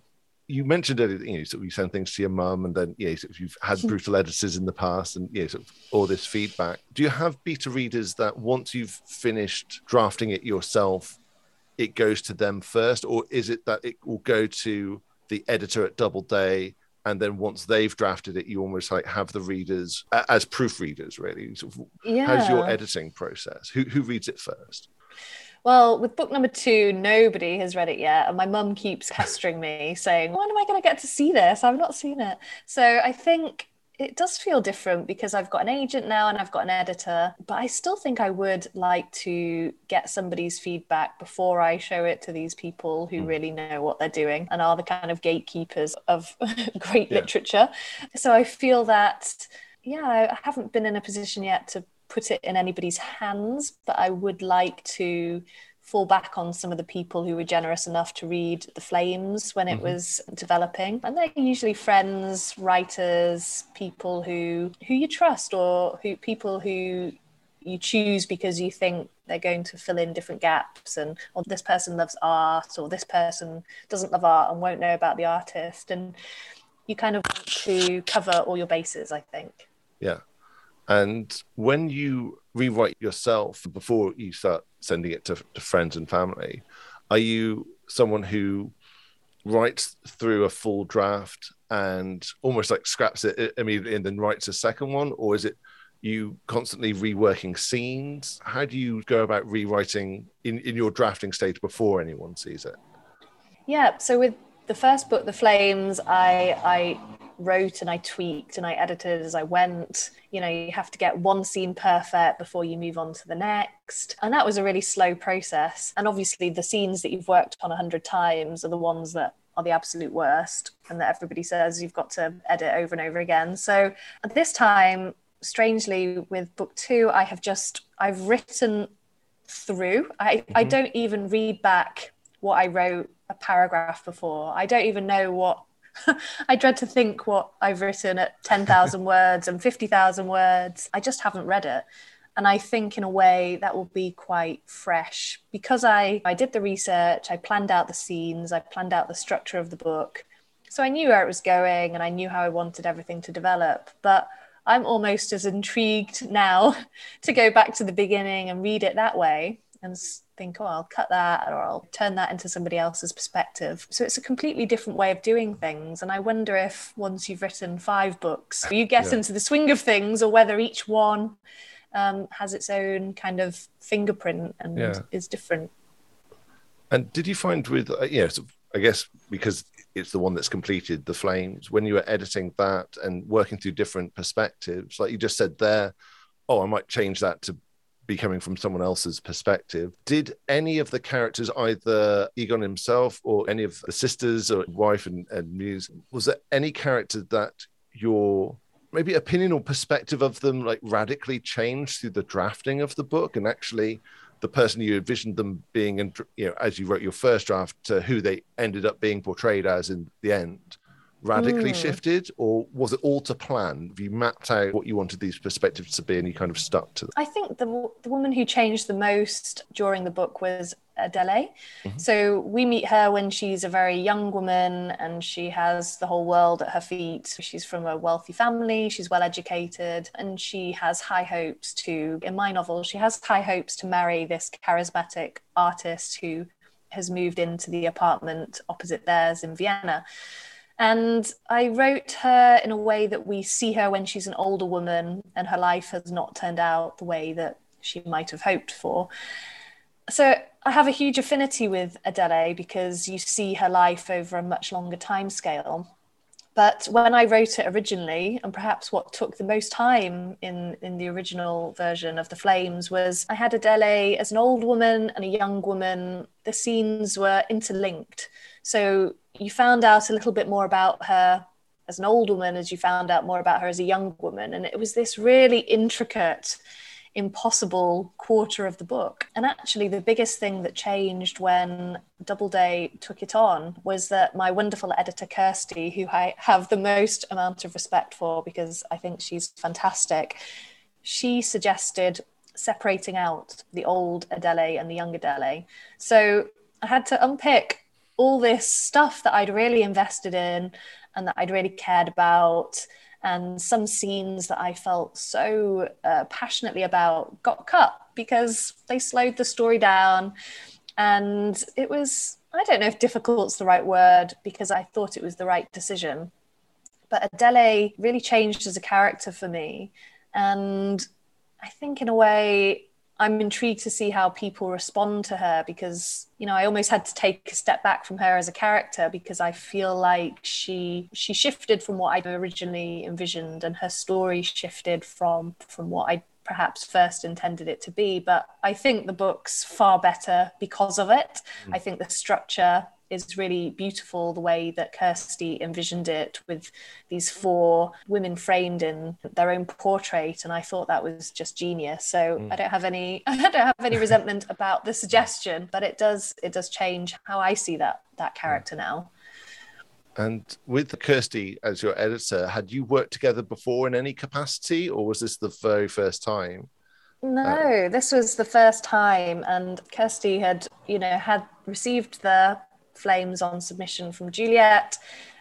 You mentioned earlier, you know, sort of you send things to your mum, and then yeah, sort of you've had brutal editors in the past, and yeah, sort of all this feedback. Do you have beta readers that once you've finished drafting it yourself, it goes to them first, or is it that it will go to the editor at Doubleday and then once they've drafted it you almost like have the readers as proofreaders really sort of, yeah. how's your editing process who who reads it first well, with book number two, nobody has read it yet. And my mum keeps pestering me saying, When am I going to get to see this? I've not seen it. So I think it does feel different because I've got an agent now and I've got an editor, but I still think I would like to get somebody's feedback before I show it to these people who mm. really know what they're doing and are the kind of gatekeepers of great yeah. literature. So I feel that, yeah, I haven't been in a position yet to put it in anybody's hands, but I would like to fall back on some of the people who were generous enough to read The Flames when it mm-hmm. was developing. And they're usually friends, writers, people who who you trust or who people who you choose because you think they're going to fill in different gaps and or this person loves art or this person doesn't love art and won't know about the artist and you kind of want to cover all your bases i think yeah and when you rewrite yourself before you start sending it to, to friends and family, are you someone who writes through a full draft and almost like scraps it immediately and then writes a second one, or is it you constantly reworking scenes? How do you go about rewriting in, in your drafting stage before anyone sees it? Yeah, so with the first book, The Flames, I I wrote and I tweaked and I edited as I went. You know, you have to get one scene perfect before you move on to the next. And that was a really slow process. And obviously, the scenes that you've worked on a hundred times are the ones that are the absolute worst and that everybody says you've got to edit over and over again. So at this time, strangely, with book two, I have just, I've written through. I, mm-hmm. I don't even read back what I wrote a paragraph before. I don't even know what I dread to think what I've written at 10,000 words and 50,000 words. I just haven't read it. And I think in a way that will be quite fresh because I, I did the research, I planned out the scenes, I planned out the structure of the book. So I knew where it was going and I knew how I wanted everything to develop. But I'm almost as intrigued now to go back to the beginning and read it that way and think, oh, I'll cut that or I'll turn that into somebody else's perspective. So it's a completely different way of doing things. And I wonder if once you've written five books, you get yeah. into the swing of things or whether each one um, has its own kind of fingerprint and yeah. is different. And did you find with, uh, yeah, so I guess because it's the one that's completed the flames, when you were editing that and working through different perspectives, like you just said there, oh, I might change that to be coming from someone else's perspective. Did any of the characters, either Egon himself or any of the sisters or wife and, and Muse, was there any character that your maybe opinion or perspective of them like radically changed through the drafting of the book and actually the person you envisioned them being and you know as you wrote your first draft to who they ended up being portrayed as in the end radically mm. shifted, or was it all to plan? Have you mapped out what you wanted these perspectives to be, and you kind of stuck to them? I think the the woman who changed the most during the book was Adele. Mm-hmm. So we meet her when she's a very young woman and she has the whole world at her feet. She's from a wealthy family, she's well educated, and she has high hopes to, in my novel, she has high hopes to marry this charismatic artist who has moved into the apartment opposite theirs in Vienna. And I wrote her in a way that we see her when she's an older woman and her life has not turned out the way that she might have hoped for. So I have a huge affinity with Adele because you see her life over a much longer time scale. But when I wrote it originally, and perhaps what took the most time in, in the original version of The Flames was I had Adele as an old woman and a young woman. The scenes were interlinked. So you found out a little bit more about her as an old woman as you found out more about her as a young woman. And it was this really intricate, impossible quarter of the book. And actually, the biggest thing that changed when Doubleday took it on was that my wonderful editor, Kirsty, who I have the most amount of respect for because I think she's fantastic, she suggested separating out the old Adele and the young Adele. So I had to unpick all this stuff that I'd really invested in and that I'd really cared about. And some scenes that I felt so uh, passionately about got cut because they slowed the story down. And it was, I don't know if difficult's the right word because I thought it was the right decision. But Adele really changed as a character for me. And I think, in a way, I'm intrigued to see how people respond to her because you know I almost had to take a step back from her as a character because I feel like she she shifted from what I originally envisioned and her story shifted from from what I perhaps first intended it to be but I think the book's far better because of it. Mm. I think the structure is really beautiful the way that Kirsty envisioned it with these four women framed in their own portrait and I thought that was just genius. So mm. I don't have any I don't have any resentment about the suggestion but it does it does change how I see that that character now. And with Kirsty as your editor had you worked together before in any capacity or was this the very first time? No, uh, this was the first time, and Kirsty had, you know, had received the flames on submission from Juliet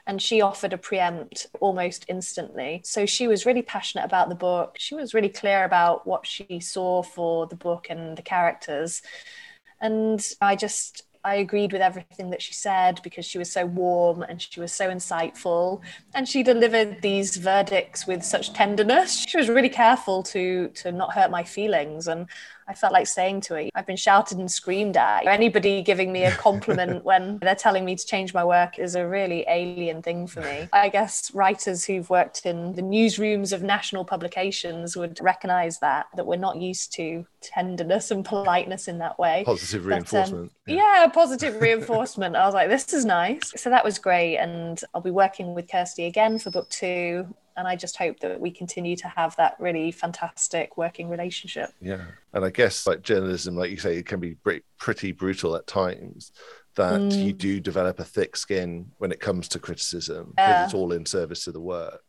and she offered a preempt almost instantly. So she was really passionate about the book. She was really clear about what she saw for the book and the characters. And I just I agreed with everything that she said because she was so warm and she was so insightful and she delivered these verdicts with such tenderness. She was really careful to to not hurt my feelings and I felt like saying to her, I've been shouted and screamed at. Anybody giving me a compliment when they're telling me to change my work is a really alien thing for me. I guess writers who've worked in the newsrooms of national publications would recognize that, that we're not used to tenderness and politeness in that way. Positive but, reinforcement. Um, yeah. yeah, positive reinforcement. I was like, this is nice. So that was great. And I'll be working with Kirsty again for book two and I just hope that we continue to have that really fantastic working relationship. Yeah, and I guess like journalism, like you say, it can be pretty brutal at times. That mm. you do develop a thick skin when it comes to criticism because yeah. it's all in service to the work.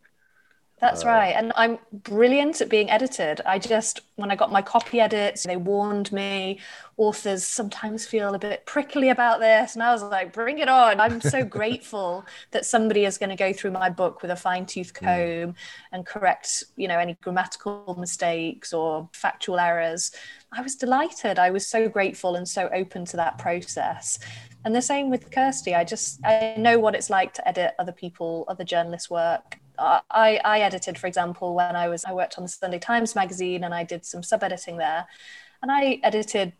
That's uh, right. And I'm brilliant at being edited. I just, when I got my copy edits, they warned me authors sometimes feel a bit prickly about this. And I was like, bring it on. I'm so grateful that somebody is going to go through my book with a fine tooth mm. comb mm. and correct, you know, any grammatical mistakes or factual errors. I was delighted. I was so grateful and so open to that process. And the same with Kirsty. I just I know what it's like to edit other people, other journalists' work. I, I edited, for example, when I was I worked on the Sunday Times magazine and I did some sub editing there, and I edited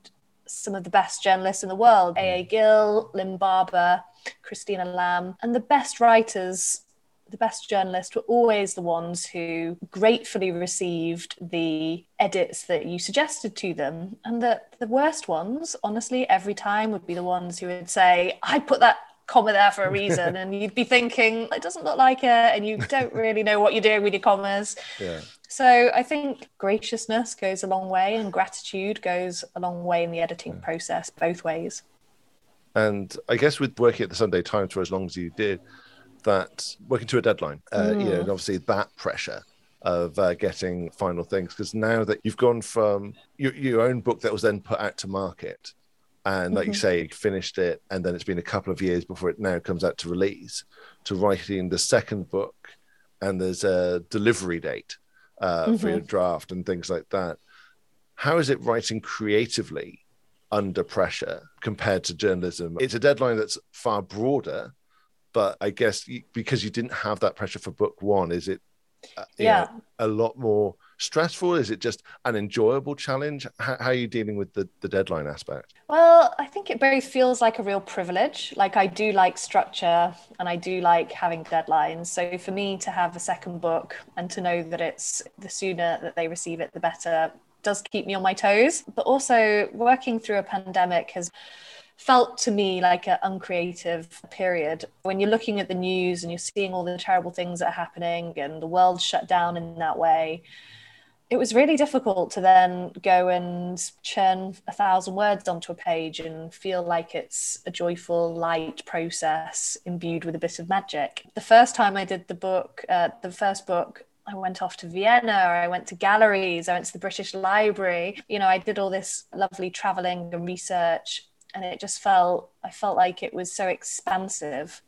some of the best journalists in the world: A. A. Mm. Gill, Lynn Barber, Christina Lamb, and the best writers. The best journalists were always the ones who gratefully received the edits that you suggested to them. And the, the worst ones, honestly, every time would be the ones who would say, I put that comma there for a reason and you'd be thinking it doesn't look like it and you don't really know what you're doing with your commas yeah. so i think graciousness goes a long way and gratitude goes a long way in the editing yeah. process both ways and i guess with working at the sunday times for as long as you did that working to a deadline uh, mm. you know and obviously that pressure of uh, getting final things because now that you've gone from your, your own book that was then put out to market and like mm-hmm. you say finished it and then it's been a couple of years before it now comes out to release to writing the second book and there's a delivery date uh, mm-hmm. for your draft and things like that how is it writing creatively under pressure compared to journalism it's a deadline that's far broader but i guess because you didn't have that pressure for book one is it uh, yeah know, a lot more stressful? Is it just an enjoyable challenge? How, how, are you dealing with the, the deadline aspect? Well, I think it both feels like a real privilege. Like I do like structure and I do like having deadlines. So for me to have a second book and to know that it's the sooner that they receive it, the better does keep me on my toes. But also working through a pandemic has felt to me like an uncreative period. When you're looking at the news and you're seeing all the terrible things that are happening and the world shut down in that way, it was really difficult to then go and churn a thousand words onto a page and feel like it's a joyful, light process imbued with a bit of magic. The first time I did the book, uh, the first book, I went off to Vienna, I went to galleries, I went to the British Library. You know, I did all this lovely traveling and research, and it just felt, I felt like it was so expansive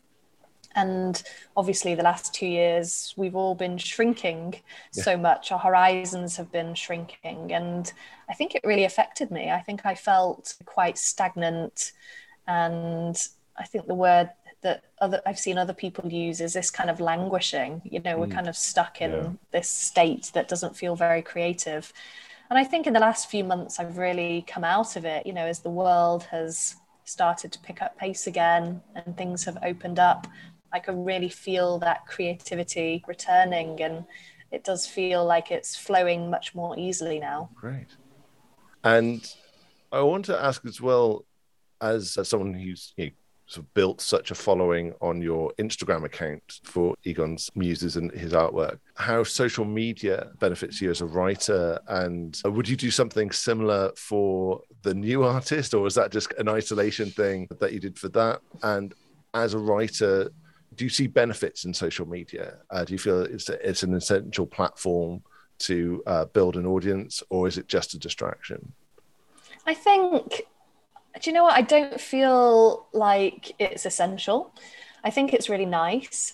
and obviously, the last two years, we've all been shrinking yeah. so much. Our horizons have been shrinking. And I think it really affected me. I think I felt quite stagnant. And I think the word that other I've seen other people use is this kind of languishing. You know, we're mm. kind of stuck in yeah. this state that doesn't feel very creative. And I think in the last few months I've really come out of it, you know, as the world has started to pick up pace again and things have opened up. I can really feel that creativity returning and it does feel like it's flowing much more easily now. Great. And I want to ask as well, as, as someone who's you know, sort of built such a following on your Instagram account for Egon's muses and his artwork, how social media benefits you as a writer, and would you do something similar for the new artist, or is that just an isolation thing that you did for that? And as a writer, do you see benefits in social media? Uh, do you feel it's, it's an essential platform to uh, build an audience, or is it just a distraction? I think do you know what? I don't feel like it's essential. I think it's really nice.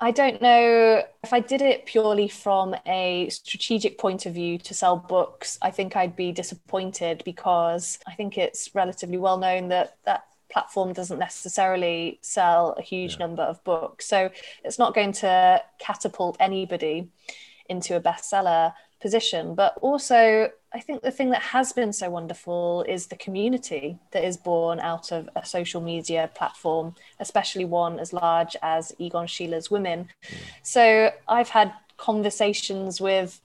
I don't know if I did it purely from a strategic point of view to sell books. I think I'd be disappointed because I think it's relatively well known that that platform doesn't necessarily sell a huge yeah. number of books. So it's not going to catapult anybody into a bestseller position. But also, I think the thing that has been so wonderful is the community that is born out of a social media platform, especially one as large as Egon Schiele's Women. Mm. So I've had conversations with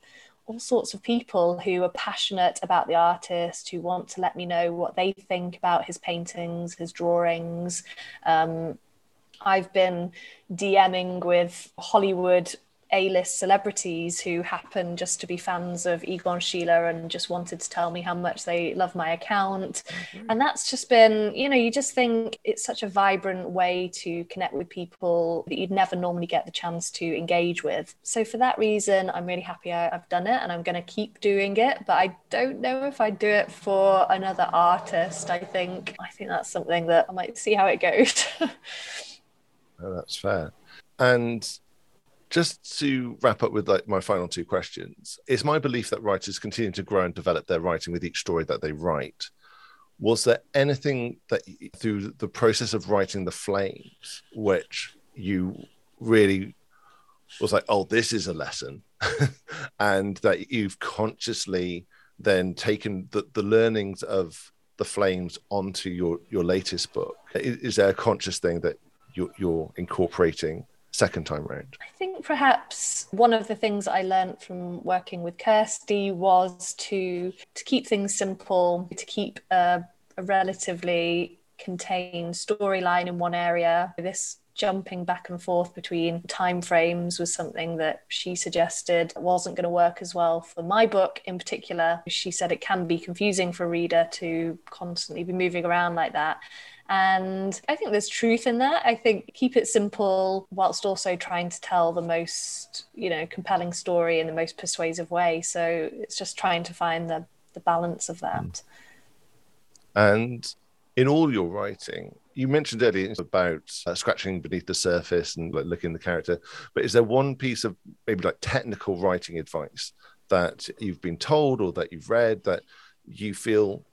all sorts of people who are passionate about the artist, who want to let me know what they think about his paintings, his drawings. Um, I've been DMing with Hollywood a-list celebrities who happen just to be fans of Egon Schiele and just wanted to tell me how much they love my account. Mm-hmm. And that's just been, you know, you just think it's such a vibrant way to connect with people that you'd never normally get the chance to engage with. So for that reason, I'm really happy I, have done it and I'm going to keep doing it. But I don't know if I'd do it for another artist. I think I think that's something that I might see how it goes. oh, that's fair. And just to wrap up with like my final two questions. It's my belief that writers continue to grow and develop their writing with each story that they write. Was there anything that through the process of writing the flames which you really was like oh this is a lesson and that you've consciously then taken the, the learnings of the flames onto your your latest book? Is, is there a conscious thing that you're, you're incorporating second time round? I think perhaps one of the things I learned from working with Kirsty was to to keep things simple, to keep a, a relatively contained storyline in one area. This jumping back and forth between time frames was something that she suggested wasn't going to work as well for my book in particular. She said it can be confusing for a reader to constantly be moving around like that. And I think there's truth in that. I think keep it simple whilst also trying to tell the most, you know, compelling story in the most persuasive way. So it's just trying to find the, the balance of that. And in all your writing, you mentioned earlier about uh, scratching beneath the surface and like looking at the character, but is there one piece of maybe like technical writing advice that you've been told or that you've read that you feel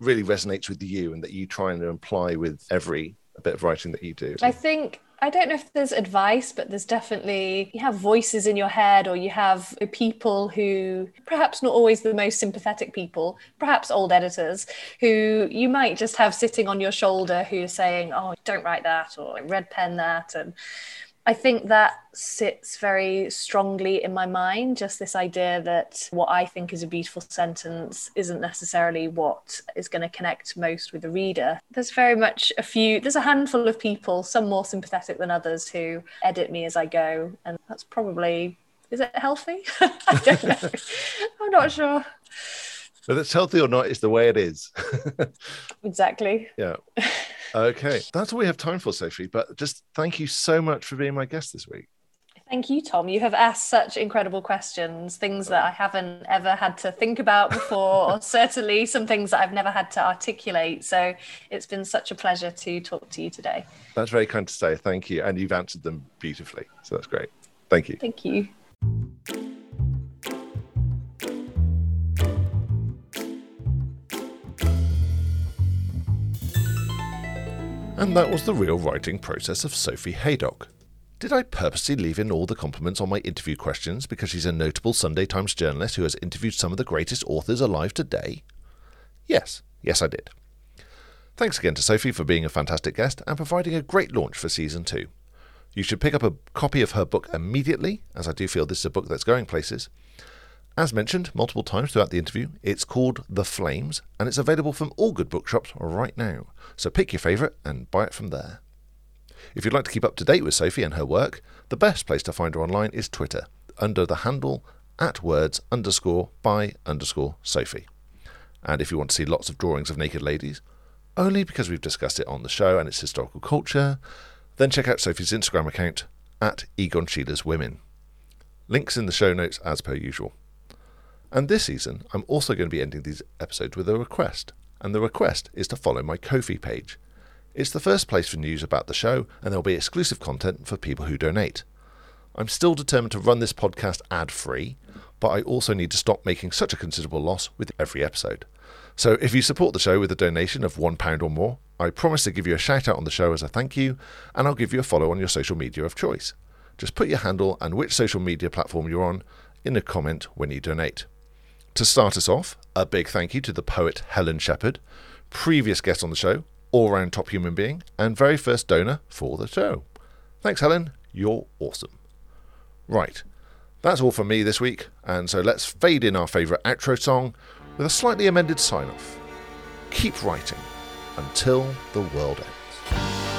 really resonates with you and that you try and imply with every bit of writing that you do? I think I don't know if there's advice, but there's definitely, you have voices in your head, or you have people who, perhaps not always the most sympathetic people, perhaps old editors, who you might just have sitting on your shoulder who are saying, oh, don't write that, or red pen that. And I think that sits very strongly in my mind. Just this idea that what I think is a beautiful sentence isn't necessarily what is going to connect most with the reader. There's very much a few, there's a handful of people, some more sympathetic than others, who edit me as I go. And that's probably, is it healthy? I don't know. I'm not sure. Whether it's healthy or not is the way it is. exactly. Yeah. Okay. That's all we have time for, Sophie. But just thank you so much for being my guest this week. Thank you, Tom. You have asked such incredible questions, things that I haven't ever had to think about before, or certainly some things that I've never had to articulate. So it's been such a pleasure to talk to you today. That's very kind to say. Thank you. And you've answered them beautifully. So that's great. Thank you. Thank you. And that was the real writing process of Sophie Haydock. Did I purposely leave in all the compliments on my interview questions because she's a notable Sunday Times journalist who has interviewed some of the greatest authors alive today? Yes, yes, I did. Thanks again to Sophie for being a fantastic guest and providing a great launch for season two. You should pick up a copy of her book immediately, as I do feel this is a book that's going places. As mentioned multiple times throughout the interview, it's called The Flames and it's available from all good bookshops right now. So pick your favourite and buy it from there. If you'd like to keep up to date with Sophie and her work, the best place to find her online is Twitter under the handle at words underscore by underscore Sophie. And if you want to see lots of drawings of naked ladies, only because we've discussed it on the show and its historical culture, then check out Sophie's Instagram account at Egon Schiele's Women. Links in the show notes as per usual. And this season, I'm also going to be ending these episodes with a request, and the request is to follow my Ko-fi page. It's the first place for news about the show, and there'll be exclusive content for people who donate. I'm still determined to run this podcast ad free, but I also need to stop making such a considerable loss with every episode. So if you support the show with a donation of £1 or more, I promise to give you a shout out on the show as a thank you, and I'll give you a follow on your social media of choice. Just put your handle and which social media platform you're on in a comment when you donate. To start us off, a big thank you to the poet Helen Shepherd, previous guest on the show, all round top human being, and very first donor for the show. Thanks, Helen. You're awesome. Right, that's all from me this week, and so let's fade in our favourite outro song with a slightly amended sign off. Keep writing until the world ends.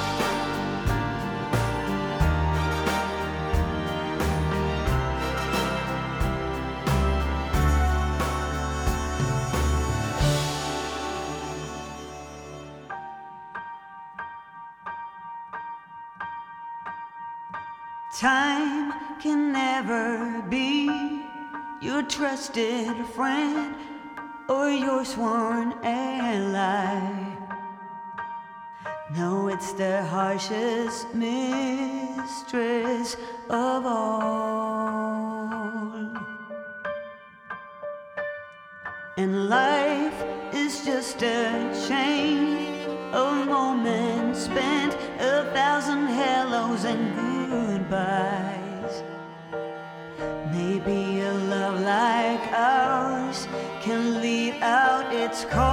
Time can never be your trusted friend or your sworn ally. No, it's the harshest mistress of all. And life is just a chain of moments spent, a thousand hellos and goodbyes. Maybe a love like ours can lead out its call.